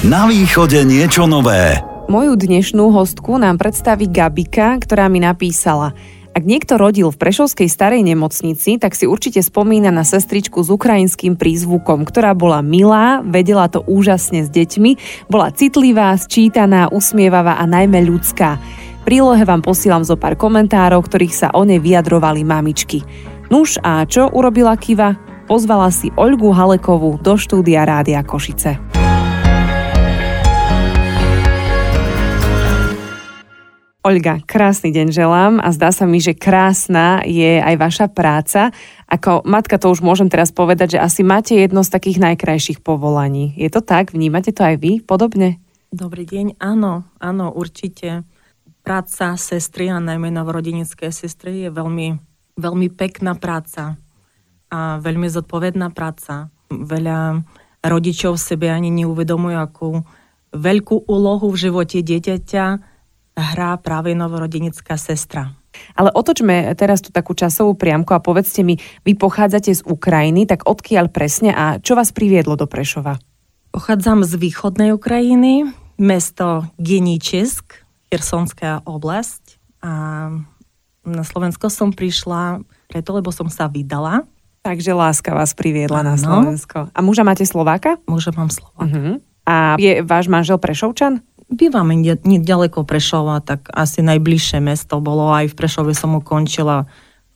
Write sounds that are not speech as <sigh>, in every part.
Na východe niečo nové. Moju dnešnú hostku nám predstaví Gabika, ktorá mi napísala – ak niekto rodil v Prešovskej starej nemocnici, tak si určite spomína na sestričku s ukrajinským prízvukom, ktorá bola milá, vedela to úžasne s deťmi, bola citlivá, sčítaná, usmievavá a najmä ľudská. Prílohe vám posielam zo pár komentárov, ktorých sa o nej vyjadrovali mamičky. Nuž a čo urobila Kiva? Pozvala si Olgu Halekovú do štúdia Rádia Košice. Olga, krásny deň želám a zdá sa mi, že krásna je aj vaša práca. Ako matka to už môžem teraz povedať, že asi máte jedno z takých najkrajších povolaní. Je to tak? Vnímate to aj vy podobne? Dobrý deň, áno, áno, určite. Práca sestry a najmä novorodenické sestry je veľmi, veľmi pekná práca a veľmi zodpovedná práca. Veľa rodičov sebe ani neuvedomujú, akú veľkú úlohu v živote dieťaťa hrá práve novorodenecká sestra. Ale otočme teraz tú takú časovú priamku a povedzte mi, vy pochádzate z Ukrajiny, tak odkiaľ presne a čo vás priviedlo do Prešova? Pochádzam z východnej Ukrajiny, mesto Geničesk, Chersonská oblasť. A na Slovensko som prišla preto, lebo som sa vydala. Takže láska vás priviedla ano. na Slovensko. A muža máte Slováka? Muža mám Slováka. Uh-huh. A je váš manžel Prešovčan? Bývame nedaleko Prešova, tak asi najbližšie mesto bolo. Aj v Prešove som ukončila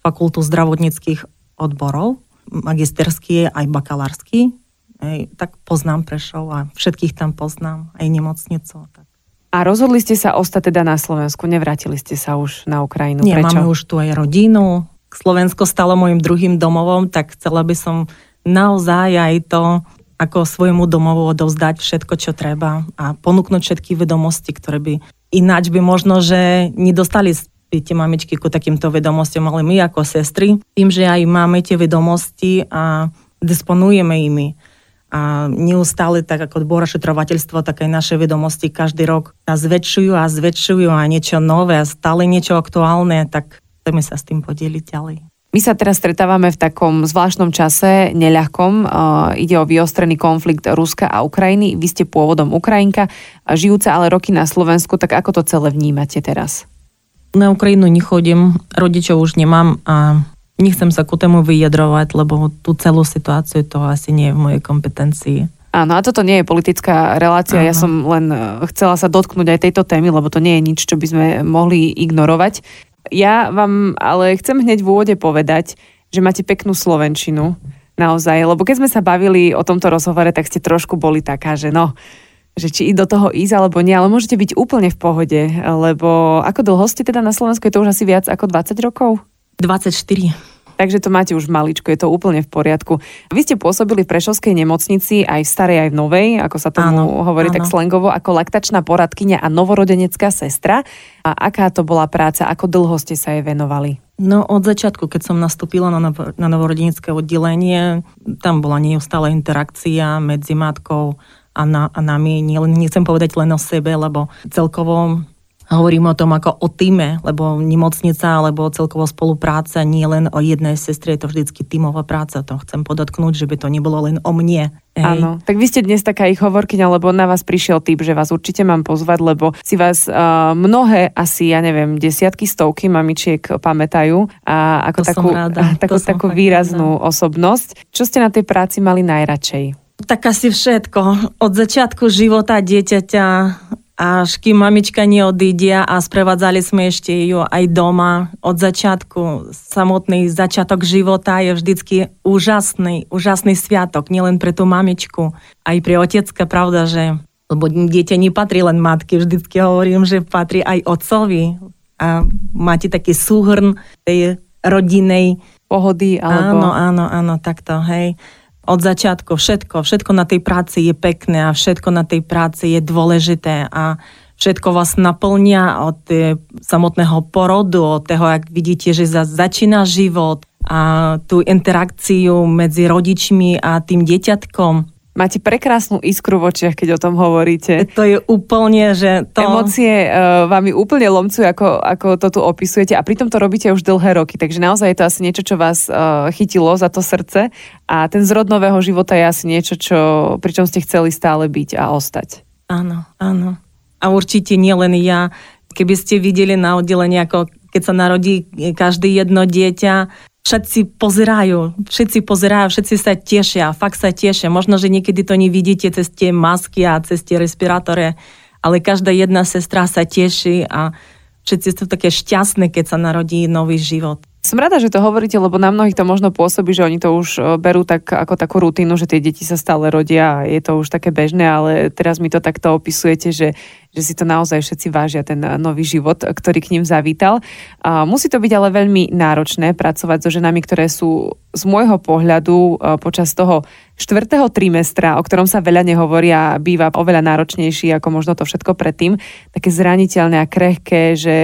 fakultu zdravotníckých odborov, magisterský aj bakalársky. Ej, tak poznám Prešov a všetkých tam poznám, aj nemocnicu. Tak. A rozhodli ste sa ostať teda na Slovensku, nevrátili ste sa už na Ukrajinu. Nie, Prečo? máme už tu aj rodinu. Slovensko stalo môjim druhým domovom, tak chcela by som naozaj aj to ako svojmu domovu odovzdať všetko, čo treba a ponúknuť všetky vedomosti, ktoré by ináč by možno, že nedostali tie mamičky ku takýmto vedomostiam, ale my ako sestry, tým, že aj máme tie vedomosti a disponujeme imi a neustále tak ako odbora šetrovateľstvo, tak aj naše vedomosti každý rok sa zväčšujú a zväčšujú a niečo nové a stále niečo aktuálne, tak chceme sa s tým podeliť ďalej. My sa teraz stretávame v takom zvláštnom čase, neľahkom. Ide o vyostrený konflikt Ruska a Ukrajiny. Vy ste pôvodom Ukrajinka, žijúca ale roky na Slovensku, tak ako to celé vnímate teraz? Na Ukrajinu nechodím, rodičov už nemám a nechcem sa ku tému vyjadrovať, lebo tú celú situáciu to asi nie je v mojej kompetencii. Áno, a toto nie je politická relácia, Áno. ja som len chcela sa dotknúť aj tejto témy, lebo to nie je nič, čo by sme mohli ignorovať. Ja vám ale chcem hneď v úvode povedať, že máte peknú slovenčinu. Naozaj, lebo keď sme sa bavili o tomto rozhovore, tak ste trošku boli taká, že no, že či do toho ísť alebo nie, ale môžete byť úplne v pohode, lebo ako dlho ste teda na Slovensku? Je to už asi viac ako 20 rokov? 24. Takže to máte už maličko, je to úplne v poriadku. Vy ste pôsobili v Prešovskej nemocnici aj v starej, aj v novej, ako sa tomu áno, hovorí áno. tak slangovo, ako laktačná poradkynia a novorodenecká sestra. A aká to bola práca, ako dlho ste sa jej venovali? No od začiatku, keď som nastúpila na, novo, na novorodenecké oddelenie, tam bola neustála interakcia medzi matkou a, na, a nami. Nie, nechcem povedať len o sebe, lebo celkovo Hovorím o tom ako o týme, lebo nemocnica alebo celkovo spolupráca nie len o jednej sestre, je to vždycky tímová práca. To chcem podotknúť, že by to nebolo len o mne. Áno, tak vy ste dnes taká ich hovorkyňa, lebo na vás prišiel typ, že vás určite mám pozvať, lebo si vás uh, mnohé, asi ja neviem, desiatky, stovky mamičiek pamätajú a ako to takú, <laughs> takú, takú výraznú rada. osobnosť. Čo ste na tej práci mali najradšej? Tak asi všetko. Od začiatku života dieťaťa až kým mamička neodídia a sprevádzali sme ešte ju aj doma od začiatku. Samotný začiatok života je vždycky úžasný, úžasný sviatok, nielen pre tú mamičku, aj pre otecka, pravda, že lebo dieťa nepatrí len matke, vždycky hovorím, že patrí aj otcovi. A máte taký súhrn tej rodinej pohody. Alebo... Áno, áno, áno, takto, hej od začiatku všetko, všetko na tej práci je pekné a všetko na tej práci je dôležité a všetko vás naplňa od samotného porodu, od toho, ak vidíte, že začína život a tú interakciu medzi rodičmi a tým dieťatkom. Máte prekrásnu iskru v očiach, keď o tom hovoríte. To je úplne, že to... Emócie uh, vám úplne lomcujú, ako, ako to tu opisujete a pritom to robíte už dlhé roky, takže naozaj je to asi niečo, čo vás uh, chytilo za to srdce a ten zrod nového života je asi niečo, čo, pričom ste chceli stále byť a ostať. Áno, áno. A určite nielen ja. Keby ste videli na oddelení, ako keď sa narodí každé jedno dieťa, všetci pozerajú, všetci pozerajú, všetci sa tešia, fakt sa tešia. Možno, že niekedy to nevidíte cez tie masky a cez tie respirátory, ale každá jedna sestra sa teší a všetci sú také šťastné, keď sa narodí nový život. Som rada, že to hovoríte, lebo na mnohých to možno pôsobí, že oni to už e, berú tak ako takú rutinu, že tie deti sa stále rodia a je to už také bežné, ale teraz mi to takto opisujete, že, že si to naozaj všetci vážia, ten e, nový život, ktorý k ním zavítal. A musí to byť ale veľmi náročné pracovať so ženami, ktoré sú z môjho pohľadu e, počas toho štvrtého trimestra, o ktorom sa veľa nehovorí a býva oveľa náročnejší ako možno to všetko predtým, také zraniteľné a krehké, že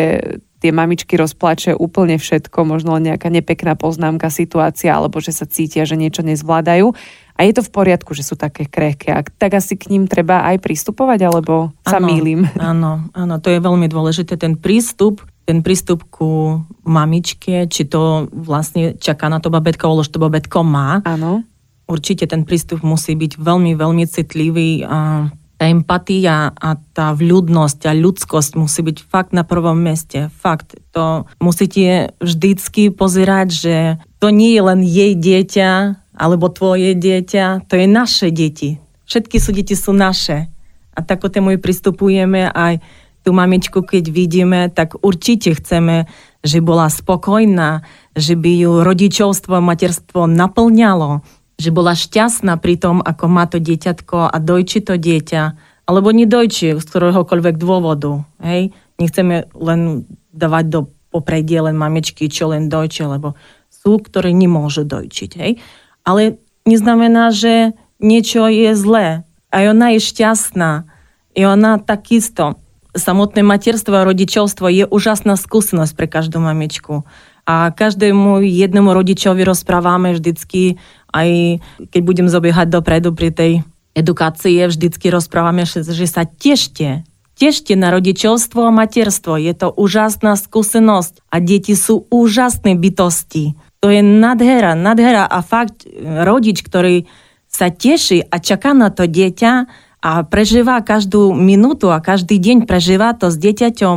tie mamičky rozplače úplne všetko, možno len nejaká nepekná poznámka, situácia, alebo že sa cítia, že niečo nezvládajú. A je to v poriadku, že sú také krehké. A tak asi k ním treba aj pristupovať, alebo sa ano, mýlim? Áno, áno, to je veľmi dôležité. Ten prístup, ten prístup ku mamičke, či to vlastne čaká na to babetko, alebo to babetko má. Áno. Určite ten prístup musí byť veľmi, veľmi citlivý a tá empatia a tá vľudnosť a ľudskosť musí byť fakt na prvom meste. Fakt. To musíte vždycky pozerať, že to nie je len jej dieťa alebo tvoje dieťa, to je naše deti. Všetky sú deti sú naše. A tak my pristupujeme aj tú mamičku, keď vidíme, tak určite chceme, že bola spokojná, že by ju rodičovstvo a materstvo naplňalo, že bola šťastná pri tom, ako má to dieťatko a dojči to dieťa, alebo nedojči z ktoréhokoľvek dôvodu. Hej? Nechceme len dávať do popredie len mamičky, čo len dojči, lebo sú, ktoré nemôžu dojčiť. Hej? Ale neznamená, že niečo je zlé. A ona je šťastná. I ona takisto. Samotné materstvo a rodičovstvo je úžasná skúsenosť pre každú mamičku. A každému jednému rodičovi rozprávame vždycky aj keď budem zabiehať dopredu pri tej edukácii, vždycky rozprávame, že sa tešte, tešte na rodičovstvo a materstvo. Je to úžasná skúsenosť a deti sú úžasné bytosti. To je nadhera, nadhera a fakt rodič, ktorý sa teší a čaká na to dieťa a prežíva každú minútu a každý deň prežíva to s dieťaťom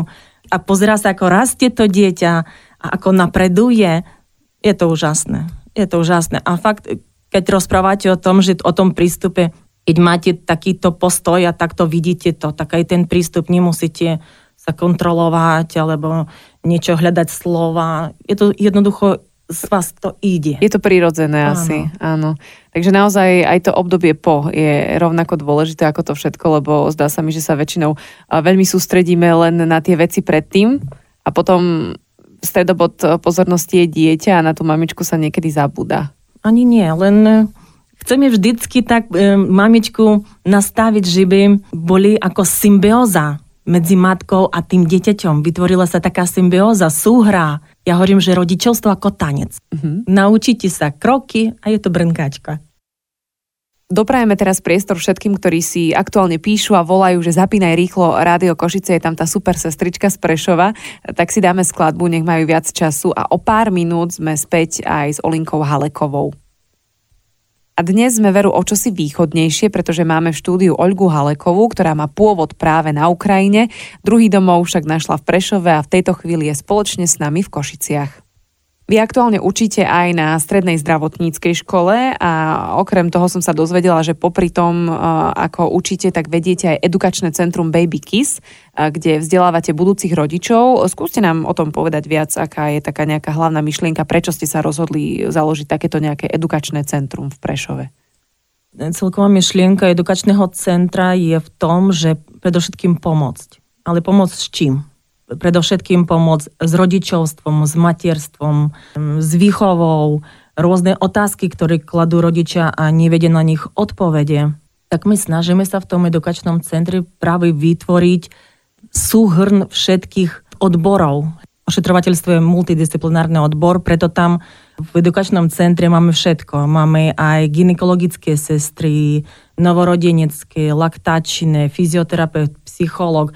a pozera sa, ako rastie to dieťa a ako napreduje, je to úžasné je to úžasné. A fakt, keď rozprávate o tom, že o tom prístupe, keď máte takýto postoj a takto vidíte to, tak aj ten prístup nemusíte sa kontrolovať alebo niečo hľadať slova. Je to jednoducho z vás to ide. Je to prirodzené áno. asi, áno. Takže naozaj aj to obdobie po je rovnako dôležité ako to všetko, lebo zdá sa mi, že sa väčšinou veľmi sústredíme len na tie veci predtým a potom stredobod eh, pozornosti je dieťa a na tú mamičku sa niekedy zabúda. Ani nie, len eh, chceme vždycky tak e, mamičku nastaviť, že by boli ako symbióza medzi matkou a tým dieťaťom. Vytvorila sa taká symbióza, súhra. Ja hovorím, že rodičovstvo ako tanec. Uh-huh. Naučíte sa kroky a je to brnkačka. Doprajeme teraz priestor všetkým, ktorí si aktuálne píšu a volajú, že zapínaj rýchlo Rádio Košice, je tam tá super sestrička z Prešova, tak si dáme skladbu, nech majú viac času a o pár minút sme späť aj s Olinkou Halekovou. A dnes sme veru o čosi východnejšie, pretože máme v štúdiu Olgu Halekovú, ktorá má pôvod práve na Ukrajine. Druhý domov však našla v Prešove a v tejto chvíli je spoločne s nami v Košiciach. Vy aktuálne učíte aj na strednej zdravotníckej škole a okrem toho som sa dozvedela, že popri tom, ako učíte, tak vediete aj edukačné centrum Baby Kiss, kde vzdelávate budúcich rodičov. Skúste nám o tom povedať viac, aká je taká nejaká hlavná myšlienka, prečo ste sa rozhodli založiť takéto nejaké edukačné centrum v Prešove. Celková myšlienka edukačného centra je v tom, že predovšetkým pomôcť. Ale pomôcť s čím? Predovšetkým pomoc s rodičovstvom, s materstvom, s výchovou, rôzne otázky, ktoré kladú rodičia a nevedia na nich odpovede. Tak my snažíme sa v tom edukačnom centre práve vytvoriť súhrn všetkých odborov. Ošetrovateľstvo je multidisciplinárny odbor, preto tam v edukačnom centre máme všetko. Máme aj ginekologické sestry, novorodenecké, laktačné, fyzioterapeut, psychológ,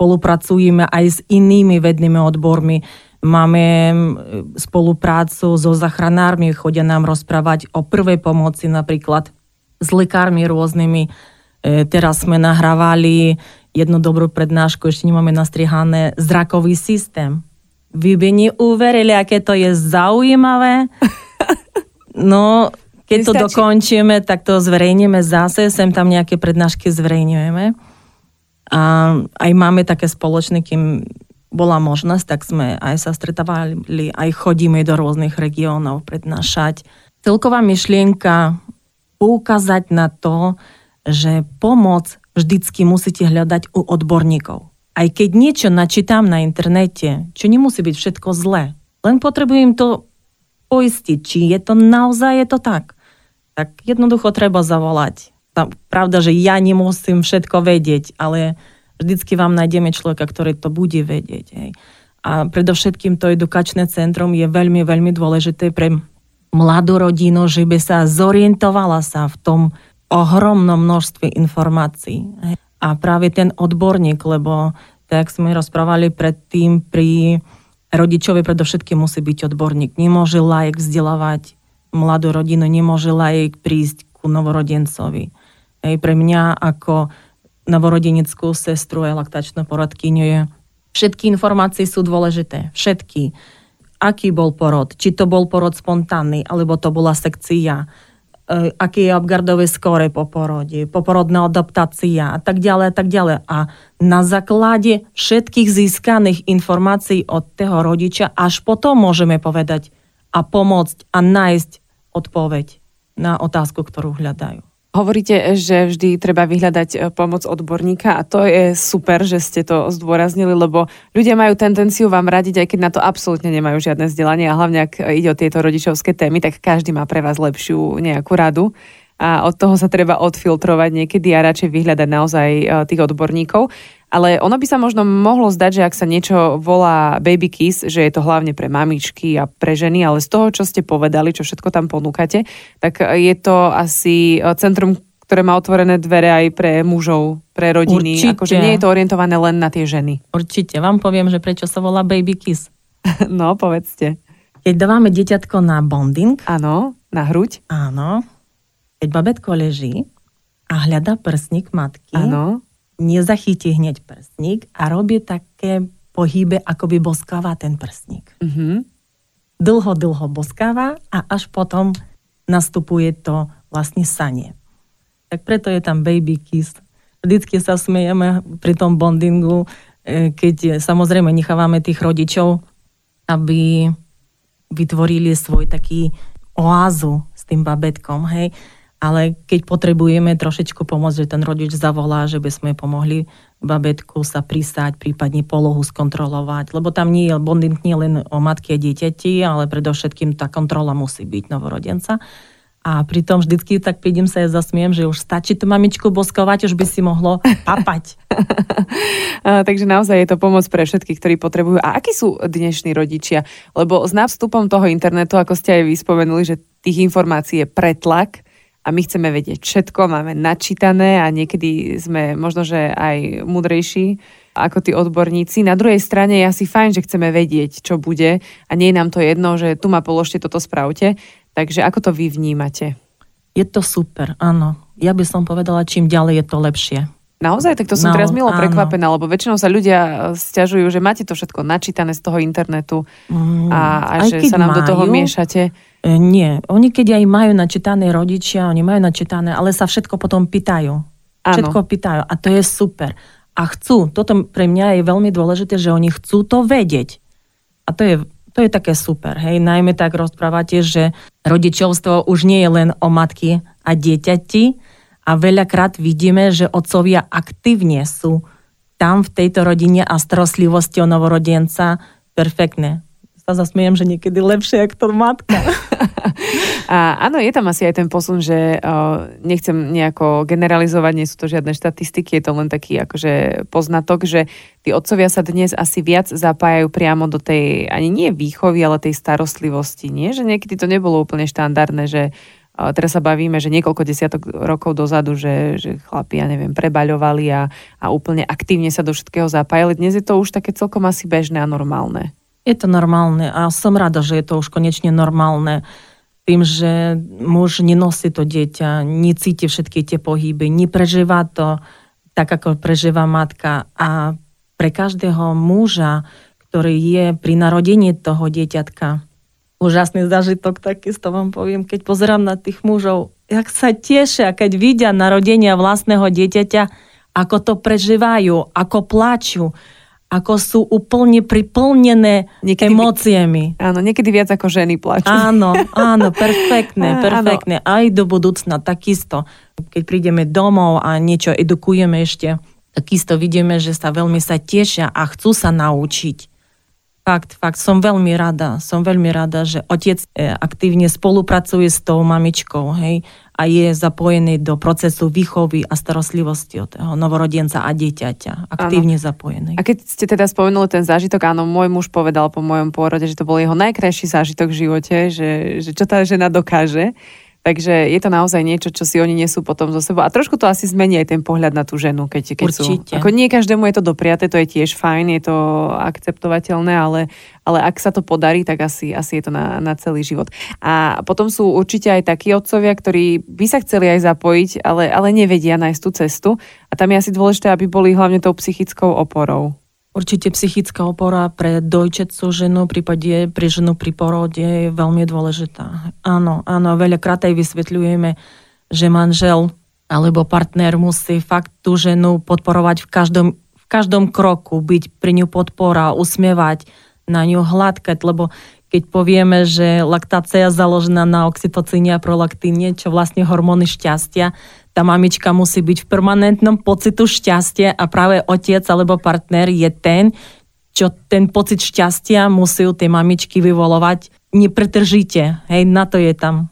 spolupracujeme aj s inými vednými odbormi. Máme spoluprácu so zachránármi, chodia nám rozprávať o prvej pomoci napríklad s lekármi rôznymi. E, teraz sme nahrávali jednu dobrú prednášku, ešte nemáme nastrihané, zrakový systém. Vy by neuverili, aké to je zaujímavé. <laughs> No, keď to dokončíme, tak to zverejníme zase, sem tam nejaké prednášky zverejňujeme. A aj máme také spoločné, kým bola možnosť, tak sme aj sa stretávali, aj chodíme do rôznych regiónov prednášať. Celková myšlienka poukázať na to, že pomoc vždycky musíte hľadať u odborníkov. Aj keď niečo načítam na internete, čo nemusí byť všetko zlé, len potrebujem to poistiť, či je to naozaj je to tak. Tak jednoducho treba zavolať. Pravda, že ja nemusím všetko vedieť, ale vždycky vám nájdeme človeka, ktorý to bude vedieť. Hej. A predovšetkým to edukačné centrum je veľmi, veľmi dôležité pre mladú rodinu, že by sa zorientovala sa v tom ohromnom množstve informácií. Hej. A práve ten odborník, lebo tak sme rozprávali predtým pri rodičovi predovšetkým musí byť odborník. Nemôže lajek vzdelávať mladú rodinu, nemôže lajek prísť ku novorodencovi. Hej, pre mňa ako novorodenickú sestru a laktačnú poradkyňu je. Všetky informácie sú dôležité. Všetky. Aký bol porod? Či to bol porod spontánny, alebo to bola sekcia? E, aký je Apgardové skóre po porode, poporodná adaptácia a tak ďalej a tak ďalej. A na základe všetkých získaných informácií od toho rodiča až potom môžeme povedať a pomôcť a nájsť odpoveď na otázku, ktorú hľadajú. Hovoríte, že vždy treba vyhľadať e, pomoc odborníka a to je super, že ste to zdôraznili, lebo ľudia majú tendenciu vám radiť, aj keď na to absolútne nemajú žiadne vzdelanie a hlavne ak ide o tieto rodičovské témy, tak každý má pre vás lepšiu nejakú radu a od toho sa treba odfiltrovať niekedy a radšej vyhľadať naozaj e, tých odborníkov. Ale ono by sa možno mohlo zdať, že ak sa niečo volá baby kiss, že je to hlavne pre mamičky a pre ženy, ale z toho, čo ste povedali, čo všetko tam ponúkate, tak je to asi e, centrum, ktoré má otvorené dvere aj pre mužov, pre rodiny. Určite. Akože nie je to orientované len na tie ženy. Určite. Vám poviem, že prečo sa volá baby kiss. <laughs> no, povedzte. Keď dávame dieťatko na bonding. Áno, na hruď. Áno. Keď babetko leží a hľadá prsník matky. Áno nezachytí hneď prstník a robí také pohybe, ako by boskáva ten prstník. Mm-hmm. Dlho, dlho boskáva a až potom nastupuje to vlastne sanie. Tak preto je tam baby kiss. Vždycky sa smejeme pri tom bondingu, e, keď samozrejme nechávame tých rodičov, aby vytvorili svoj taký oázu s tým babetkom, hej ale keď potrebujeme trošičku pomôcť, že ten rodič zavolá, že by sme pomohli babetku sa prisať, prípadne polohu skontrolovať, lebo tam nie je bonding nie len o matke a dieťati, ale predovšetkým tá kontrola musí byť novorodenca. A pritom vždycky tak prídem sa ja zasmiem, že už stačí tú mamičku boskovať, už by si mohlo papať. <laughs> Takže naozaj je to pomoc pre všetkých, ktorí potrebujú. A akí sú dnešní rodičia? Lebo s nástupom toho internetu, ako ste aj vyspomenuli, že tých informácií je pretlak, a my chceme vedieť všetko, máme načítané a niekedy sme možno, že aj mudrejší ako tí odborníci. Na druhej strane je asi fajn, že chceme vedieť, čo bude a nie je nám to jedno, že tu ma položte, toto spravte. Takže ako to vy vnímate? Je to super, áno. Ja by som povedala, čím ďalej je to lepšie. Naozaj, tak to som no, teraz milo áno. prekvapená, lebo väčšinou sa ľudia stiažujú, že máte to všetko načítané z toho internetu mm, a, a že sa nám majú, do toho miešate. E, nie, oni keď aj majú načítané rodičia, oni majú načítané, ale sa všetko potom pýtajú. Ano. Všetko pýtajú a to je super. A chcú, toto pre mňa je veľmi dôležité, že oni chcú to vedieť. A to je, to je také super, hej. Najmä tak rozprávate, že rodičovstvo už nie je len o matky a dieťati a veľakrát vidíme, že otcovia aktívne sú tam v tejto rodine a starostlivosti o novorodenca perfektné sa zasmiejem, že niekedy lepšie ako to matka. <laughs> A áno, je tam asi aj ten posun, že uh, nechcem nejako generalizovať, nie sú to žiadne štatistiky, je to len taký akože poznatok, že tí otcovia sa dnes asi viac zapájajú priamo do tej, ani nie výchovy, ale tej starostlivosti. Nie, že niekedy to nebolo úplne štandardné, že teraz sa bavíme, že niekoľko desiatok rokov dozadu, že, že chlapi, ja neviem, prebaľovali a, a úplne aktívne sa do všetkého zapájali. Dnes je to už také celkom asi bežné a normálne. Je to normálne a som rada, že je to už konečne normálne. tým, že muž nenosí to dieťa, necíti všetky tie pohyby, neprežíva to tak, ako prežíva matka. A pre každého muža, ktorý je pri narodení toho dieťatka, úžasný zažitok, takisto vám poviem, keď pozerám na tých mužov, jak sa tešia, keď vidia narodenia vlastného dieťaťa, ako to prežívajú, ako plaču, ako sú úplne priplnené niekedy, emóciami. Áno, niekedy viac ako ženy plačú. Áno, <laughs> áno, perfektné, perfektné. Áno. Aj do budúcna takisto. Keď prídeme domov a niečo edukujeme ešte, takisto vidíme, že sa veľmi sa tešia a chcú sa naučiť. Fakt, fakt, som veľmi rada, som veľmi rada, že otec e, aktívne spolupracuje s tou mamičkou, hej, a je zapojený do procesu výchovy a starostlivosti od toho novorodenca a dieťaťa. Aktívne ano. zapojený. A keď ste teda spomenuli ten zážitok, áno, môj muž povedal po mojom pôrode, že to bol jeho najkrajší zážitok v živote, že, že čo tá žena dokáže. Takže je to naozaj niečo, čo si oni nesú potom zo sebou. A trošku to asi zmení aj ten pohľad na tú ženu, keď, keď Určite. sú... Ako nie každému je to dopriate, to je tiež fajn, je to akceptovateľné, ale, ale ak sa to podarí, tak asi, asi je to na, na celý život. A potom sú určite aj takí otcovia, ktorí by sa chceli aj zapojiť, ale, ale nevedia nájsť tú cestu. A tam je asi dôležité, aby boli hlavne tou psychickou oporou. Určite psychická opora pre dojčecú ženu, prípade pri ženu pri porode je veľmi dôležitá. Áno, áno, veľakrát aj vysvetľujeme, že manžel alebo partner musí fakt tú ženu podporovať v každom, v každom kroku, byť pri ňu podpora, usmievať na ňu, hladkať, lebo keď povieme, že laktácia je založená na oxytocíne a prolaktíne, čo vlastne hormóny šťastia, tá mamička musí byť v permanentnom pocitu šťastia a práve otec alebo partner je ten, čo ten pocit šťastia musí u tej mamičky vyvolovať nepretržite. Hej, na to je tam.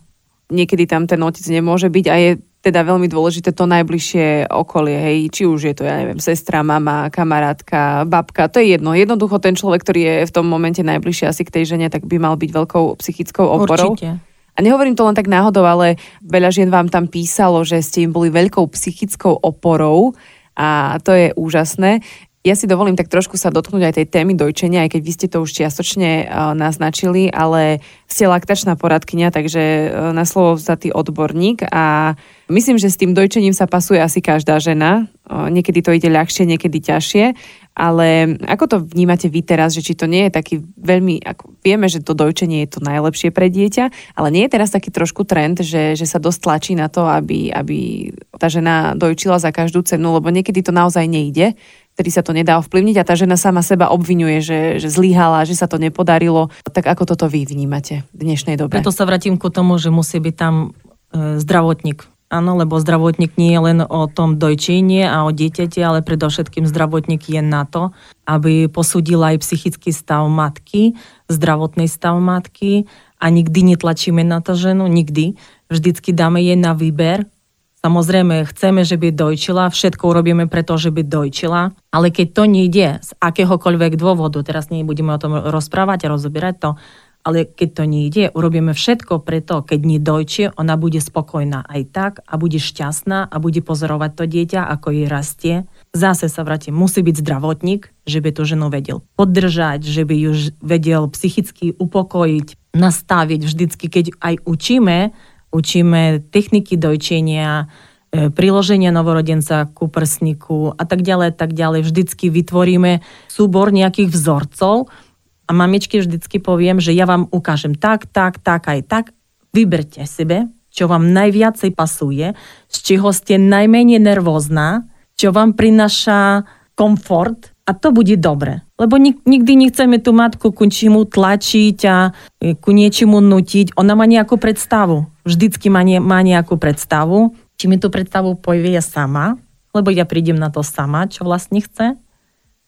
Niekedy tam ten otec nemôže byť a je teda veľmi dôležité to najbližšie okolie, hej, či už je to, ja neviem, sestra, mama, kamarátka, babka, to je jedno. Jednoducho ten človek, ktorý je v tom momente najbližšie asi k tej žene, tak by mal byť veľkou psychickou oporou. Určite. A nehovorím to len tak náhodou, ale veľa žien vám tam písalo, že ste im boli veľkou psychickou oporou a to je úžasné. Ja si dovolím tak trošku sa dotknúť aj tej témy dojčenia, aj keď vy ste to už čiastočne uh, naznačili, ale ste laktačná poradkynia, takže uh, na slovo vzatý odborník a myslím, že s tým dojčením sa pasuje asi každá žena. Uh, niekedy to ide ľahšie, niekedy ťažšie, ale ako to vnímate vy teraz, že či to nie je taký veľmi, ako vieme, že to dojčenie je to najlepšie pre dieťa, ale nie je teraz taký trošku trend, že, že sa dosť tlačí na to, aby, aby tá žena dojčila za každú cenu, lebo niekedy to naozaj nejde, vtedy sa to nedá ovplyvniť a tá žena sama seba obvinuje, že, že zlyhala, že sa to nepodarilo. Tak ako toto vy vnímate v dnešnej dobe? Preto sa vrátim ku tomu, že musí byť tam e, zdravotník Áno, lebo zdravotník nie je len o tom dojčení a o dieťate, ale predovšetkým zdravotník je na to, aby posúdil aj psychický stav matky, zdravotný stav matky a nikdy netlačíme na to ženu, nikdy. Vždycky dáme jej na výber. Samozrejme, chceme, že by dojčila, všetko urobíme preto, že by dojčila, ale keď to nejde z akéhokoľvek dôvodu, teraz nebudeme o tom rozprávať a rozoberať to, ale keď to nejde, urobíme všetko preto, keď nedojčie, ona bude spokojná aj tak a bude šťastná a bude pozorovať to dieťa, ako jej rastie. Zase sa vrátim, musí byť zdravotník, že by tú ženu vedel podržať, že by ju vedel psychicky upokojiť, nastaviť vždycky, keď aj učíme, učíme techniky dojčenia, e, priloženia novorodenca ku prsníku a tak ďalej, tak ďalej. Vždycky vytvoríme súbor nejakých vzorcov, a mamičky vždycky poviem, že ja vám ukážem tak, tak, tak aj tak. Vyberte sebe, čo vám najviacej pasuje, z čoho ste najmenej nervózna, čo vám prináša komfort a to bude dobre. Lebo nikdy nechceme tú matku ku ničemu tlačiť a e, ku niečomu nutiť. Ona má nejakú predstavu. Vždycky má, nie, má nejakú predstavu. Či mi tú predstavu povie sama, lebo ja prídem na to sama, čo vlastne chce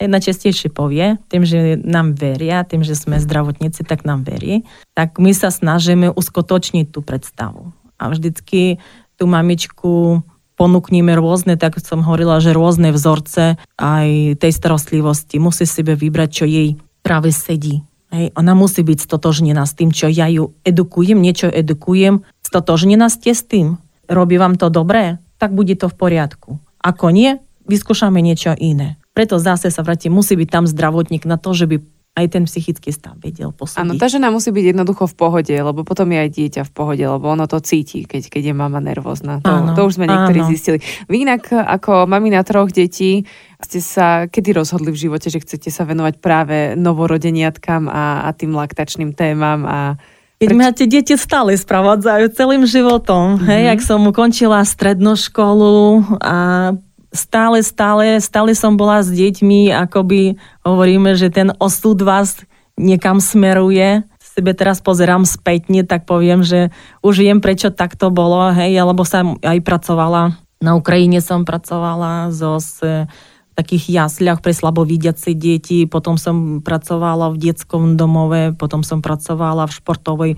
najčastejšie povie, tým, že nám veria, tým, že sme zdravotníci, tak nám verí, tak my sa snažíme uskutočniť tú predstavu. A vždycky tú mamičku ponúknime rôzne, tak som hovorila, že rôzne vzorce aj tej starostlivosti. Musí sebe vybrať, čo jej práve sedí. Hej, ona musí byť stotožnená s tým, čo ja ju edukujem, niečo edukujem, stotožnená ste s tým. Robí vám to dobré? Tak bude to v poriadku. Ako nie, vyskúšame niečo iné. Preto zase sa vrátim, musí byť tam zdravotník na to, že by aj ten psychický stav vedel posúdiť. Áno, tá žena musí byť jednoducho v pohode, lebo potom je aj dieťa v pohode, lebo ono to cíti, keď, keď je mama nervózna. To, áno, to už sme niektorí áno. zistili. Vy inak ako mamina troch detí ste sa kedy rozhodli v živote, že chcete sa venovať práve novorodeniatkám a, a tým laktačným témam a keď ma tie deti stále spravadzajú celým životom. Mm-hmm. Hej, ak som ukončila strednú školu a stále, stále, stále som bola s deťmi, akoby hovoríme, že ten osud vás niekam smeruje. Sebe teraz pozerám spätne, tak poviem, že už viem, prečo takto bolo, hej, alebo som aj pracovala. Na Ukrajine som pracovala so, s takých jasliach pre slabovidiace deti, potom som pracovala v detskom domove, potom som pracovala v športovej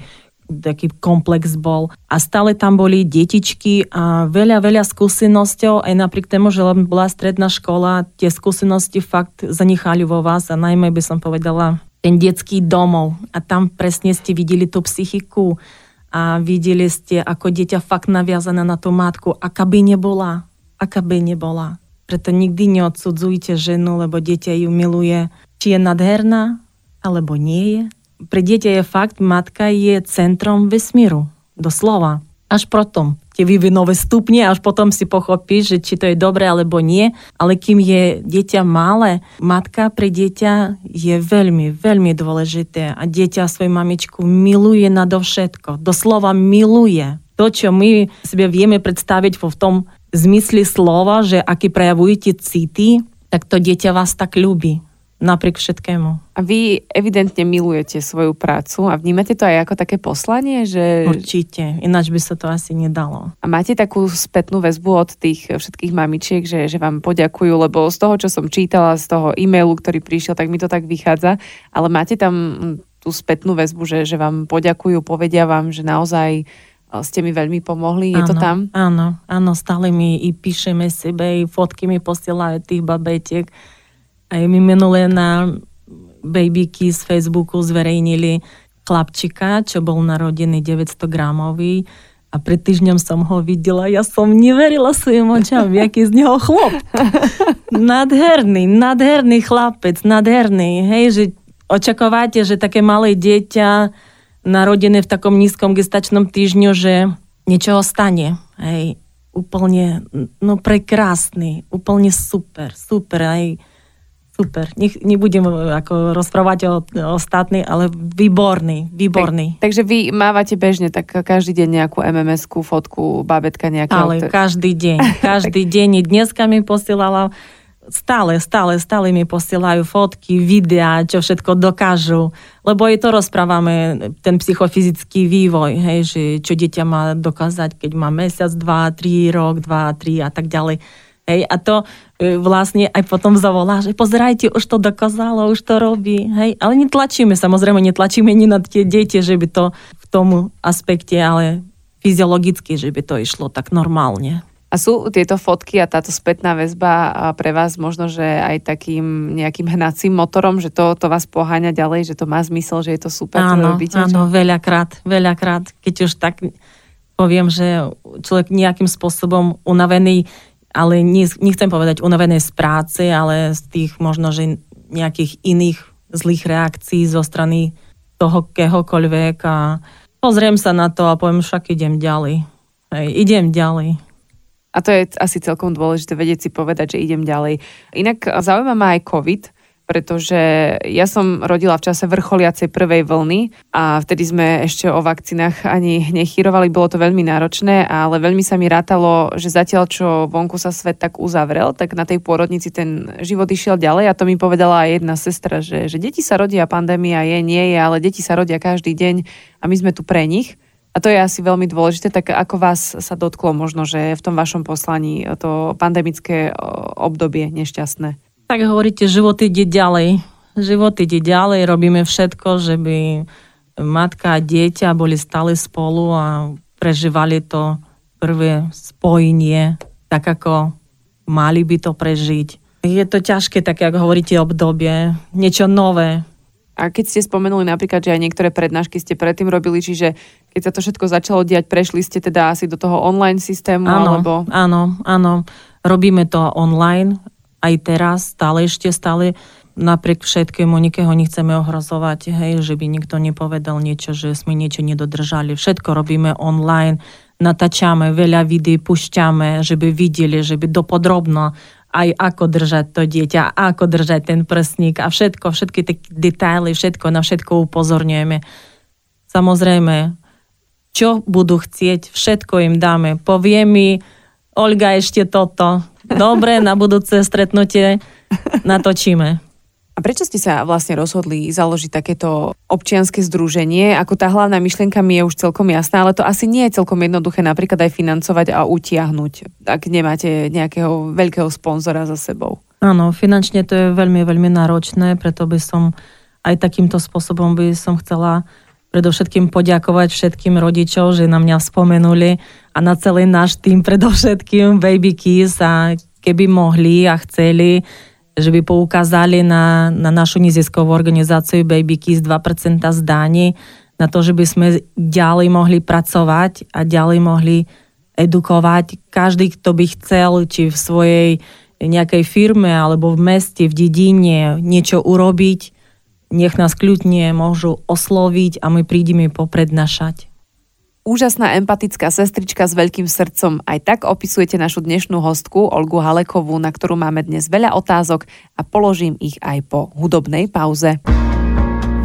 taký komplex bol. A stále tam boli detičky a veľa, veľa skúsenosťou, aj napriek tomu, že bola stredná škola, tie skúsenosti fakt zanechali vo vás a najmä by som povedala ten detský domov. A tam presne ste videli tú psychiku a videli ste, ako dieťa fakt naviazané na tú matku, aká by nebola, aká by nebola. Preto nikdy neodsudzujte ženu, lebo dieťa ju miluje. Či je nadherná, alebo nie je pre dieťa je fakt, matka je centrom vesmíru. Doslova. Až potom tie vývinové stupne, až potom si pochopíš, že či to je dobre alebo nie. Ale kým je dieťa malé, matka pre dieťa je veľmi, veľmi dôležité. A dieťa svoju mamičku miluje nadovšetko. Doslova miluje. To, čo my sebe vieme predstaviť v tom zmysle slova, že aký prejavujete city, tak to dieťa vás tak ľubí napriek všetkému. A vy evidentne milujete svoju prácu a vnímate to aj ako také poslanie, že... Určite, ináč by sa to asi nedalo. A máte takú spätnú väzbu od tých všetkých mamičiek, že, že vám poďakujú, lebo z toho, čo som čítala, z toho e-mailu, ktorý prišiel, tak mi to tak vychádza, ale máte tam tú spätnú väzbu, že, že vám poďakujú, povedia vám, že naozaj ste mi veľmi pomohli, je áno, to tam? Áno, áno, stále mi i píšeme sebe, i fotky mi posielajú tých babetiek. Aj mi minulé na babyky z Facebooku zverejnili chlapčika, čo bol narodený 900 gramový a pred týždňom som ho videla, ja som neverila svojim očam, <laughs> aký z neho chlop. Nadherný, nadherný chlapec, nadherný, hej, že očakávate, že také malé dieťa narodené v takom nízkom gestačnom týždňu, že niečo stane. Hej, úplne, no prekrásny, úplne super, super, aj super. Nech, nebudem ako rozprávať o, o ale výborný, výborný. Tak, takže vy mávate bežne tak každý deň nejakú MMS-ku, fotku, babetka nejakého... Ale každý deň, <laughs> každý deň. Dneska mi posielala stále, stále, stále mi posielajú fotky, videá, čo všetko dokážu. Lebo aj to rozprávame, ten psychofyzický vývoj, hej, že čo dieťa má dokázať, keď má mesiac, dva, tri, rok, dva, tri a tak ďalej. Hej, a to e, vlastne aj potom zavolá, že pozerajte, už to dokázalo, už to robí. Hej, ale netlačíme, samozrejme, netlačíme ani na tie deti, že by to v tom aspekte, ale fyziologicky, že by to išlo tak normálne. A sú tieto fotky a táto spätná väzba pre vás možno, že aj takým nejakým hnacím motorom, že to, to vás poháňa ďalej, že to má zmysel, že je to super, áno, robíte? Áno, veľakrát, veľakrát. Keď už tak poviem, že človek nejakým spôsobom unavený, ale nechcem povedať unavený z práce, ale z tých možno, že nejakých iných zlých reakcií zo strany toho kehokoľvek a pozriem sa na to a poviem, však idem ďalej. Hej, idem ďalej. A to je asi celkom dôležité vedieť si povedať, že idem ďalej. Inak zaujíma ma aj COVID, pretože ja som rodila v čase vrcholiacej prvej vlny a vtedy sme ešte o vakcínach ani nechyrovali, bolo to veľmi náročné, ale veľmi sa mi rátalo, že zatiaľ čo vonku sa svet tak uzavrel, tak na tej pôrodnici ten život išiel ďalej a to mi povedala aj jedna sestra, že, že deti sa rodia, pandémia je, nie je, ale deti sa rodia každý deň a my sme tu pre nich. A to je asi veľmi dôležité, tak ako vás sa dotklo možno, že v tom vašom poslaní to pandemické obdobie nešťastné? Tak hovoríte, život ide ďalej. Život ide ďalej, robíme všetko, že by matka a dieťa boli stále spolu a prežívali to prvé spojenie, tak ako mali by to prežiť. Je to ťažké, tak ako hovoríte, obdobie, niečo nové, a keď ste spomenuli napríklad, že aj niektoré prednášky ste predtým robili, čiže keď sa to všetko začalo diať, prešli ste teda asi do toho online systému? Áno, alebo... áno, áno. Robíme to online aj teraz, stále ešte stále napriek všetkému nikého nechceme ohrozovať, hej, že by nikto nepovedal niečo, že sme niečo nedodržali. Všetko robíme online, natáčame, veľa videí pušťame, že by videli, že by dopodrobno aj ako držať to dieťa, ako držať ten prstník a všetko, všetky tie detaily, všetko, na všetko upozorňujeme. Samozrejme, čo budú chcieť, všetko im dáme. Povie mi, Olga, ešte toto. Dobre, na budúce stretnutie natočíme. A prečo ste sa vlastne rozhodli založiť takéto občianske združenie? Ako tá hlavná myšlienka mi je už celkom jasná, ale to asi nie je celkom jednoduché napríklad aj financovať a utiahnuť, ak nemáte nejakého veľkého sponzora za sebou. Áno, finančne to je veľmi, veľmi náročné, preto by som aj takýmto spôsobom by som chcela predovšetkým poďakovať všetkým rodičov, že na mňa spomenuli a na celý náš tým predovšetkým Baby Kiss a keby mohli a chceli, že by poukázali na, na našu neziskovú organizáciu Baby Kiss 2% zdaní, na to, že by sme ďalej mohli pracovať a ďalej mohli edukovať. Každý, kto by chcel, či v svojej nejakej firme alebo v meste, v dedine niečo urobiť, nech nás kľudne môžu osloviť a my prídeme poprednašať. Úžasná empatická sestrička s veľkým srdcom. Aj tak opisujete našu dnešnú hostku Olgu Halekovú, na ktorú máme dnes veľa otázok a položím ich aj po hudobnej pauze.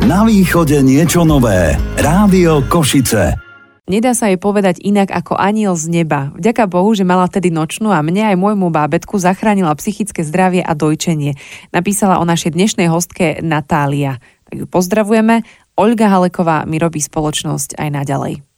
Na východe niečo nové. Rádio Košice. Nedá sa jej povedať inak ako aniel z neba. Vďaka Bohu, že mala vtedy nočnú a mne aj môjmu bábetku zachránila psychické zdravie a dojčenie. Napísala o našej dnešnej hostke Natália. Tak ju pozdravujeme. Olga Haleková mi robí spoločnosť aj naďalej.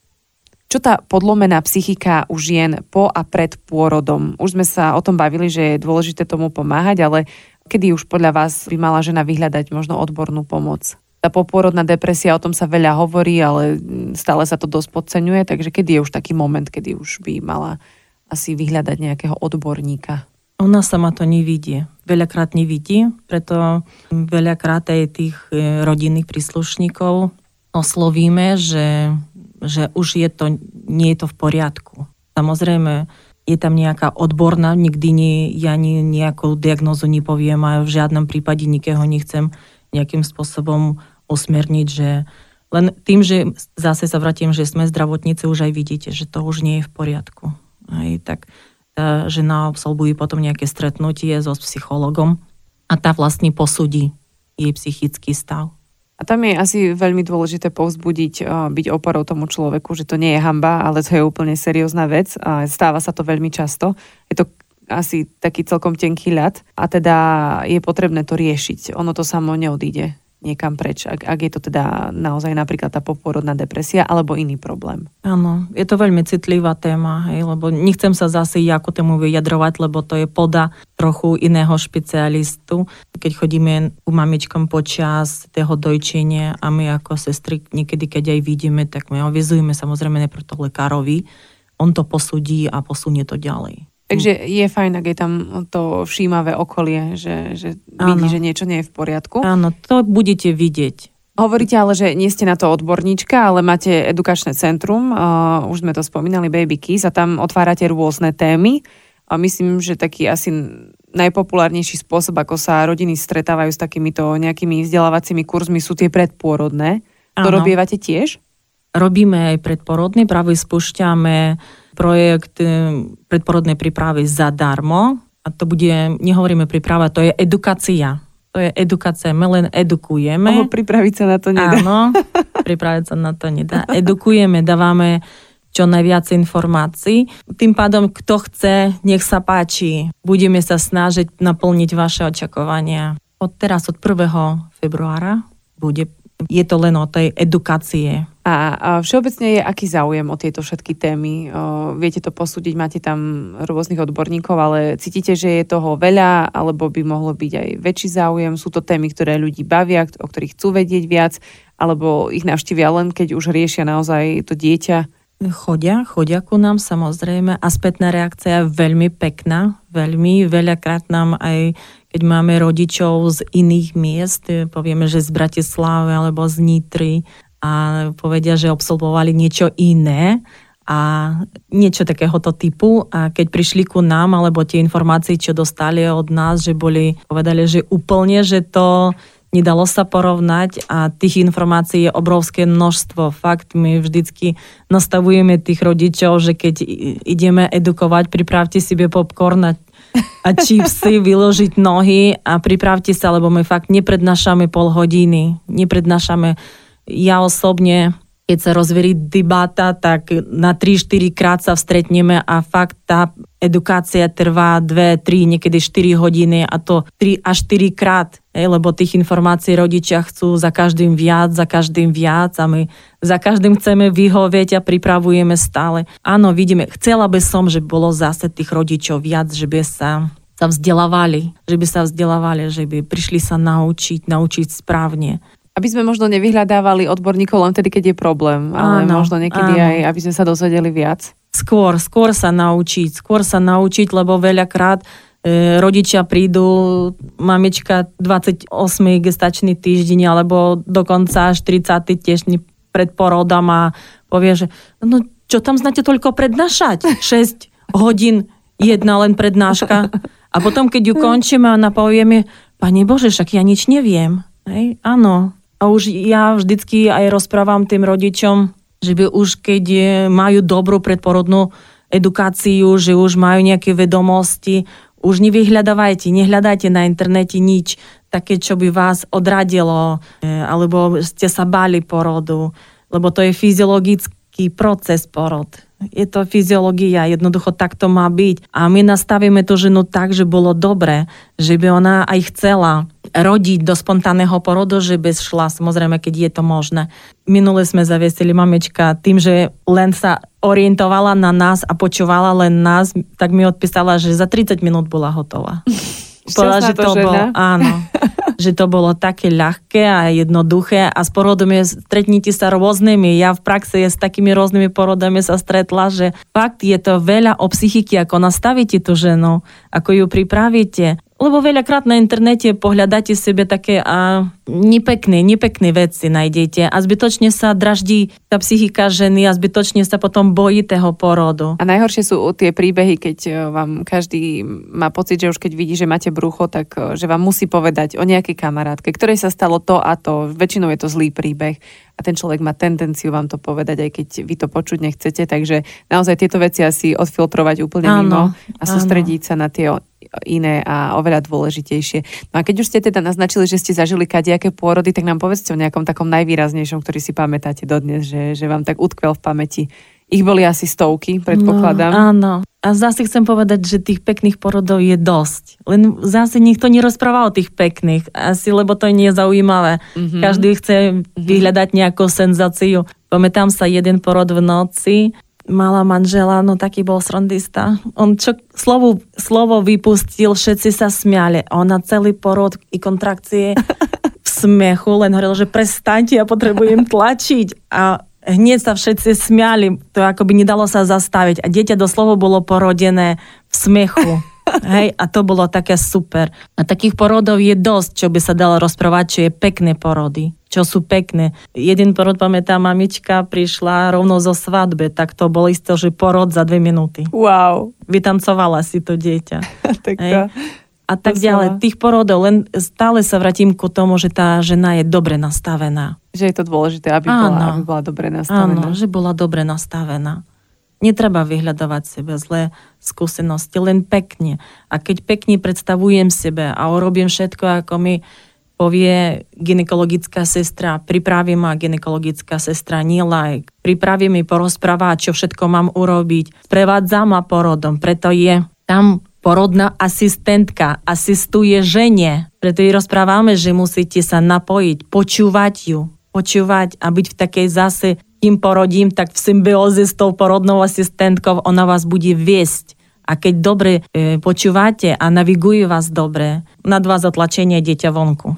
Čo tá podlomená psychika u žien po a pred pôrodom? Už sme sa o tom bavili, že je dôležité tomu pomáhať, ale kedy už podľa vás by mala žena vyhľadať možno odbornú pomoc? Tá popôrodná depresia, o tom sa veľa hovorí, ale stále sa to dosť podceňuje, takže kedy je už taký moment, kedy už by mala asi vyhľadať nejakého odborníka? Ona sama to nevidí. Veľakrát nevidí, preto veľakrát aj tých e, rodinných príslušníkov oslovíme, že že už je to, nie je to v poriadku. Samozrejme, je tam nejaká odborná, nikdy nie, ja ni, nejakú diagnozu nepoviem a v žiadnom prípade nikého nechcem nejakým spôsobom usmerniť, že len tým, že zase sa vrátim, že sme zdravotníci, už aj vidíte, že to už nie je v poriadku. Aj tak tá žena absolvuje potom nejaké stretnutie so psychologom a tá vlastne posúdi jej psychický stav. A tam je asi veľmi dôležité povzbudiť, byť oporou tomu človeku, že to nie je hamba, ale to je úplne seriózna vec a stáva sa to veľmi často. Je to asi taký celkom tenký ľad a teda je potrebné to riešiť. Ono to samo neodíde niekam preč, ak, ak je to teda naozaj napríklad tá poporodná depresia alebo iný problém. Áno, je to veľmi citlivá téma, hej, lebo nechcem sa zase ako tému vyjadrovať, lebo to je poda trochu iného špecialistu. Keď chodíme u mamičkom počas toho dojčenia a my ako sestry niekedy, keď aj vidíme, tak my avizujeme samozrejme najprv to lekárovi, on to posudí a posunie to ďalej. Takže je fajn, ak je tam to všímavé okolie, že, že vidí, že niečo nie je v poriadku. Áno, to budete vidieť. Hovoríte ale, že nie ste na to odborníčka, ale máte edukačné centrum, uh, už sme to spomínali, Baby Kiss, a tam otvárate rôzne témy. A myslím, že taký asi najpopulárnejší spôsob, ako sa rodiny stretávajú s takýmito nejakými vzdelávacími kurzmi, sú tie predpôrodné. To robievate tiež? Robíme aj predporodný, práve spúšťame projekt eh, predporodnej prípravy zadarmo. A to bude, nehovoríme príprava, to je edukácia. To je edukácia, my len edukujeme. Oho, pripraviť sa na to nedá. Áno, pripraviť sa na to nedá. Edukujeme, dávame čo najviac informácií. Tým pádom, kto chce, nech sa páči. Budeme sa snažiť naplniť vaše očakovania. Od teraz, od 1. februára, bude je to len o tej edukácie. A, všeobecne je aký záujem o tieto všetky témy? Viete to posúdiť, máte tam rôznych odborníkov, ale cítite, že je toho veľa, alebo by mohlo byť aj väčší záujem? Sú to témy, ktoré ľudí bavia, o ktorých chcú vedieť viac, alebo ich navštívia len, keď už riešia naozaj to dieťa? Chodia, chodia ku nám samozrejme a spätná reakcia je veľmi pekná, veľmi, veľakrát nám aj keď máme rodičov z iných miest, povieme, že z Bratislavy alebo z Nitry a povedia, že absolvovali niečo iné a niečo takéhoto typu. A keď prišli ku nám, alebo tie informácie, čo dostali od nás, že boli, povedali, že úplne, že to nedalo sa porovnať a tých informácií je obrovské množstvo. Fakt, my vždycky nastavujeme tých rodičov, že keď ideme edukovať, pripravte si popcorn a, a čipsy, <laughs> vyložiť nohy a pripravte sa, lebo my fakt neprednášame pol hodiny, neprednášame ja osobne keď sa rozverí debata, tak na 3-4 krát sa vstretneme a fakt tá edukácia trvá 2, 3, niekedy 4 hodiny a to 3 až 4 krát, lebo tých informácií rodičia chcú za každým viac, za každým viac a my za každým chceme vyhovieť a pripravujeme stále. Áno, vidíme, chcela by som, že bolo zase tých rodičov viac, že by sa sa vzdelávali, že by sa vzdelávali, že by prišli sa naučiť, naučiť správne aby sme možno nevyhľadávali odborníkov len vtedy, keď je problém, ale áno, možno niekedy áno. aj, aby sme sa dozvedeli viac. Skôr, skôr sa naučiť, skôr sa naučiť, lebo veľakrát e, rodičia prídu, mamička 28. gestačný týždeň alebo dokonca až 30. týždeň pred porodom a povie, že no čo tam znáte toľko prednášať? 6 hodín jedna len prednáška. A potom, keď ju končíme, ona povie mi, Pane Bože, však ja nič neviem. Hej, áno, a už ja vždycky aj rozprávam tým rodičom, že by už keď majú dobrú predporodnú edukáciu, že už majú nejaké vedomosti, už nevyhľadávajte, nehľadajte na internete nič také, čo by vás odradilo, e, alebo ste sa báli porodu, lebo to je fyziologický proces porod. Je to fyziológia, jednoducho tak to má byť. A my nastavíme tú ženu tak, že bolo dobre, že by ona aj chcela rodiť do spontánneho porodu, že by šla, samozrejme, keď je to možné. Minule sme zaviesili mamička tým, že len sa orientovala na nás a počúvala len nás, tak mi odpísala, že za 30 minút bola hotová. <laughs> Povedala, že to, bolo, áno, <laughs> že to bolo také ľahké a jednoduché a s porodom je, stretnite sa rôznymi. Ja v praxi s takými rôznymi porodami sa stretla, že fakt je to veľa o psychiky, ako nastavíte tú ženu, ako ju pripravíte. Lebo veľakrát na internete pohľadáte sebe také a nepekné, nepekné veci nájdete a zbytočne sa draždí tá psychika ženy a zbytočne sa potom bojí toho porodu. A najhoršie sú tie príbehy, keď e, vám každý má pocit, že už keď vidí, že máte brucho, tak e, že vám musí povedať o nejakej kamarátke, ktorej sa stalo to a to. Väčšinou je to zlý príbeh a ten človek má tendenciu vám to povedať, aj keď vy to počuť nechcete. Takže naozaj tieto veci asi odfiltrovať úplne áno, mimo a sústrediť áno. sa na tie iné a oveľa dôležitejšie. No a keď už ste teda naznačili, že ste zažili kadejaké pôrody, tak nám povedzte o nejakom takom najvýraznejšom, ktorý si pamätáte dodnes, že, že vám tak utkvel v pamäti. Ich boli asi stovky, predpokladám. No, áno. A zase chcem povedať, že tých pekných porodov je dosť. Len zase nikto nerozpráva o tých pekných. Asi lebo to nie je zaujímavé. Mm-hmm. Každý chce mm-hmm. vyhľadať nejakú senzáciu. Pamätám sa jeden porod v noci, mala manžela, no taký bol srandista. On čo slovo, slovo vypustil, všetci sa smiali. Ona celý porod i kontrakcie v smechu len hovoril, že prestaňte, ja potrebujem tlačiť. A hneď sa všetci smiali, to akoby nedalo sa zastaviť. A dieťa doslovo bolo porodené v smechu. Hej, a to bolo také super. A takých porodov je dosť, čo by sa dalo rozprávať, čo je pekné porody čo sú pekné. Jeden porod, pamätám, mamička prišla rovno zo svadbe, tak to bolo isto, že porod za dve minúty. Wow. Vytancovala si to dieťa. <laughs> tak to... A tak ďalej. Tých porodov, len stále sa vratím ku tomu, že tá žena je dobre nastavená. Že je to dôležité, aby, áno, bola, aby bola dobre nastavená. Áno, že bola dobre nastavená. Netreba vyhľadovať sebe zlé skúsenosti, len pekne. A keď pekne predstavujem sebe a urobím všetko, ako mi povie ginekologická sestra, pripraví ma ginekologická sestra, nie like, pripraví mi porozprávať, čo všetko mám urobiť, sprevádza ma porodom, preto je tam porodná asistentka, asistuje žene. Preto jej rozprávame, že musíte sa napojiť, počúvať ju, počúvať a byť v takej zase, kým porodím, tak v symbióze s tou porodnou asistentkou ona vás bude viesť a keď dobre e, počúvate a navigujú vás dobre, na dva zatlačenie dieťa vonku.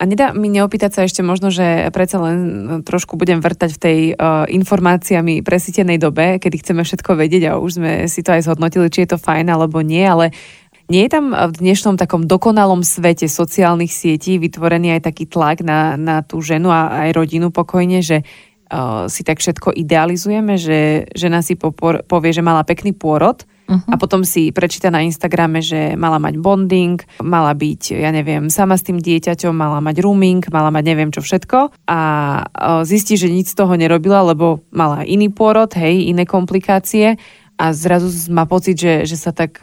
A nedá mi neopýtať sa ešte možno, že predsa len no, trošku budem vrtať v tej uh, informáciami presítenej dobe, kedy chceme všetko vedieť a už sme si to aj zhodnotili, či je to fajn alebo nie, ale nie je tam v dnešnom takom dokonalom svete sociálnych sietí vytvorený aj taký tlak na, na tú ženu a aj rodinu pokojne, že si tak všetko idealizujeme, že žena si popor- povie, že mala pekný pôrod uh-huh. a potom si prečíta na Instagrame, že mala mať bonding, mala byť, ja neviem, sama s tým dieťaťom, mala mať rooming, mala mať neviem čo všetko a zistí, že nič z toho nerobila, lebo mala iný pôrod, hej, iné komplikácie a zrazu má pocit, že, že sa tak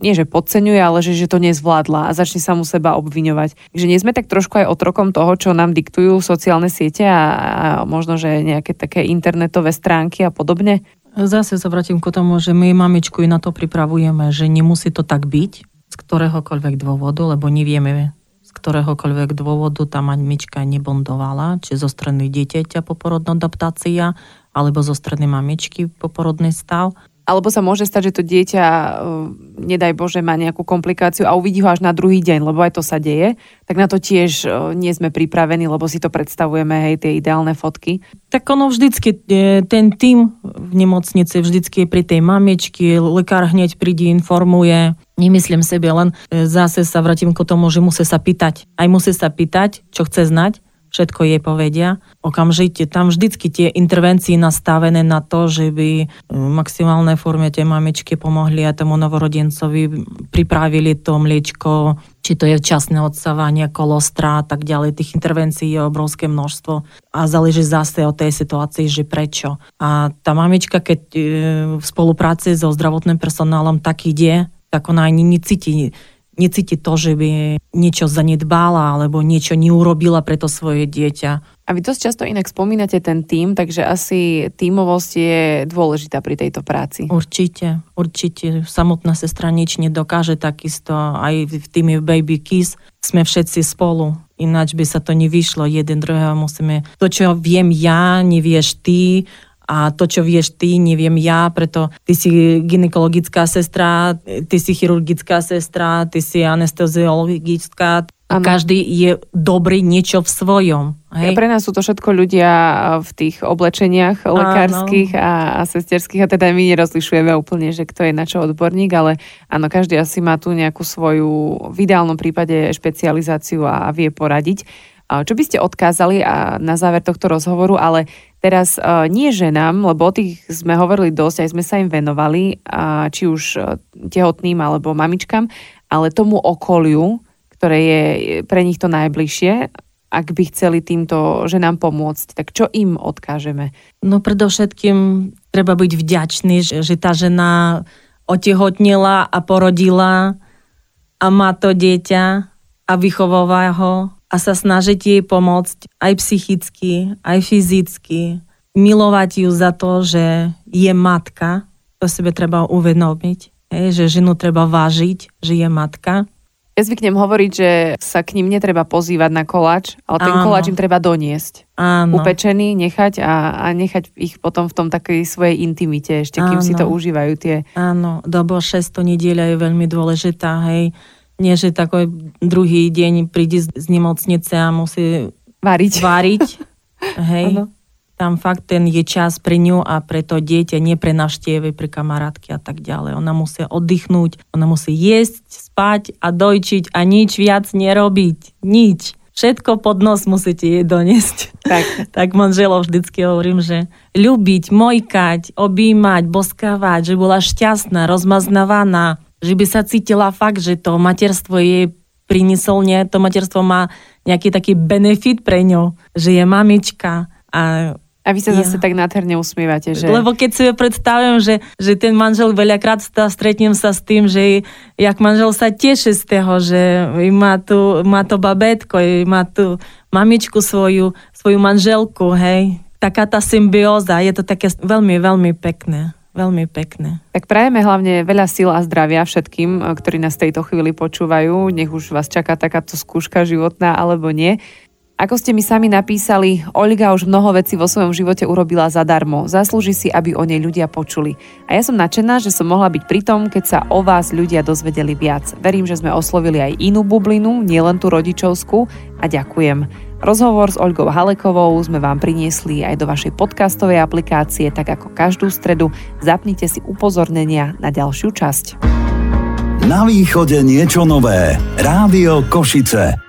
nie že podceňuje, ale že, že to nezvládla a začne sa mu seba obviňovať. Že nie sme tak trošku aj otrokom toho, čo nám diktujú sociálne siete a, a možno, že nejaké také internetové stránky a podobne? Zase sa vrátim k tomu, že my mamičku i na to pripravujeme, že nemusí to tak byť z ktoréhokoľvek dôvodu, lebo nevieme z ktoréhokoľvek dôvodu tá mamička nebondovala, či zo strany dieťaťa poporodná adaptácia, alebo zo strany mamičky poporodný stav. Alebo sa môže stať, že to dieťa, e, nedaj Bože, má nejakú komplikáciu a uvidí ho až na druhý deň, lebo aj to sa deje. Tak na to tiež e, nie sme pripravení, lebo si to predstavujeme, hej, tie ideálne fotky. Tak ono vždycky, e, ten tým v nemocnici vždycky je pri tej mamičky, lekár hneď príde, informuje. Nemyslím sebe, len zase sa vrátim k tomu, že musí sa pýtať. Aj musí sa pýtať, čo chce znať všetko jej povedia. Okamžite tam vždycky tie intervencie nastavené na to, že by v maximálnej forme tie mamičky pomohli a tomu novorodencovi pripravili to mliečko, či to je včasné odsávanie, kolostra a tak ďalej. Tých intervencií je obrovské množstvo a záleží zase od tej situácii, že prečo. A tá mamička, keď e, v spolupráci so zdravotným personálom tak ide, tak ona ani necíti necíti to, že by niečo zanedbala alebo niečo neurobila pre to svoje dieťa. A vy dosť často inak spomínate ten tým, takže asi tímovosť je dôležitá pri tejto práci. Určite, určite. Samotná sestra nič nedokáže takisto. Aj v týme Baby Kiss sme všetci spolu. Ináč by sa to nevyšlo. Jeden druhého musíme... To, čo viem ja, nevieš ty, a to, čo vieš ty, neviem ja, preto ty si ginekologická sestra, ty si chirurgická sestra, ty si anesteziologická, Ano. Každý je dobrý niečo v svojom. Hej? Pre nás sú to všetko ľudia v tých oblečeniach lekárskych a, a sesterských a teda my nerozlišujeme úplne, že kto je na čo odborník, ale áno, každý asi má tu nejakú svoju v ideálnom prípade špecializáciu a, a vie poradiť. Čo by ste odkázali a na záver tohto rozhovoru, ale teraz nie ženám, lebo o tých sme hovorili dosť, aj sme sa im venovali, či už tehotným alebo mamičkám, ale tomu okoliu, ktoré je pre nich to najbližšie, ak by chceli týmto ženám pomôcť, tak čo im odkážeme? No predovšetkým treba byť vďačný, že, že tá žena otehotnila a porodila a má to dieťa a vychováva ho a sa snažiť jej pomôcť aj psychicky, aj fyzicky. Milovať ju za to, že je matka, to sebe treba uvedomiť, že ženu treba vážiť, že je matka. Ja zvyknem hovoriť, že sa k ním netreba pozývať na koláč, ale ten Áno. koláč im treba doniesť. Áno. Upečený, nechať a, a nechať ich potom v tom takej svojej intimite, ešte kým Áno. si to užívajú tie. Áno, dobo 6 nedieľa je veľmi dôležitá, hej nie, že takový druhý deň príde z nemocnice a musí variť. variť. <laughs> Hej. Ano. Tam fakt ten je čas pre ňu a pre to dieťa, nie pre navštevy, pre kamarátky a tak ďalej. Ona musí oddychnúť, ona musí jesť, spať a dojčiť a nič viac nerobiť. Nič. Všetko pod nos musíte jej doniesť. Tak. <laughs> tak manželov vždycky hovorím, že ľúbiť, mojkať, objímať, boskávať, že bola šťastná, rozmaznávaná, že by sa cítila fakt, že to materstvo jej priniesol, nie, to materstvo má nejaký taký benefit pre ňu, že je mamička a a vy sa zase ja. tak nádherne usmievate, že... Lebo keď si predstavujem, že, že ten manžel veľakrát stretnem sa s tým, že jak manžel sa teší z toho, že má, tu, má to babetko, má tu mamičku svoju, svoju manželku, hej. Taká tá symbióza, je to také veľmi, veľmi pekné. Veľmi pekné. Tak prajeme hlavne veľa síl a zdravia všetkým, eh, ktorí nás tejto chvíli počúvajú. Nech už vás čaká takáto skúška životná alebo nie. Ako ste mi sami napísali, Olga už mnoho vecí vo svojom živote urobila zadarmo. Zaslúži si, aby o nej ľudia počuli. A ja som nadšená, že som mohla byť pri tom, keď sa o vás ľudia dozvedeli viac. Verím, že sme oslovili aj inú bublinu, nielen tú rodičovskú a ďakujem. Rozhovor s Olgou Halekovou sme vám priniesli aj do vašej podcastovej aplikácie, tak ako každú stredu. Zapnite si upozornenia na ďalšiu časť. Na východe niečo nové. Rádio Košice.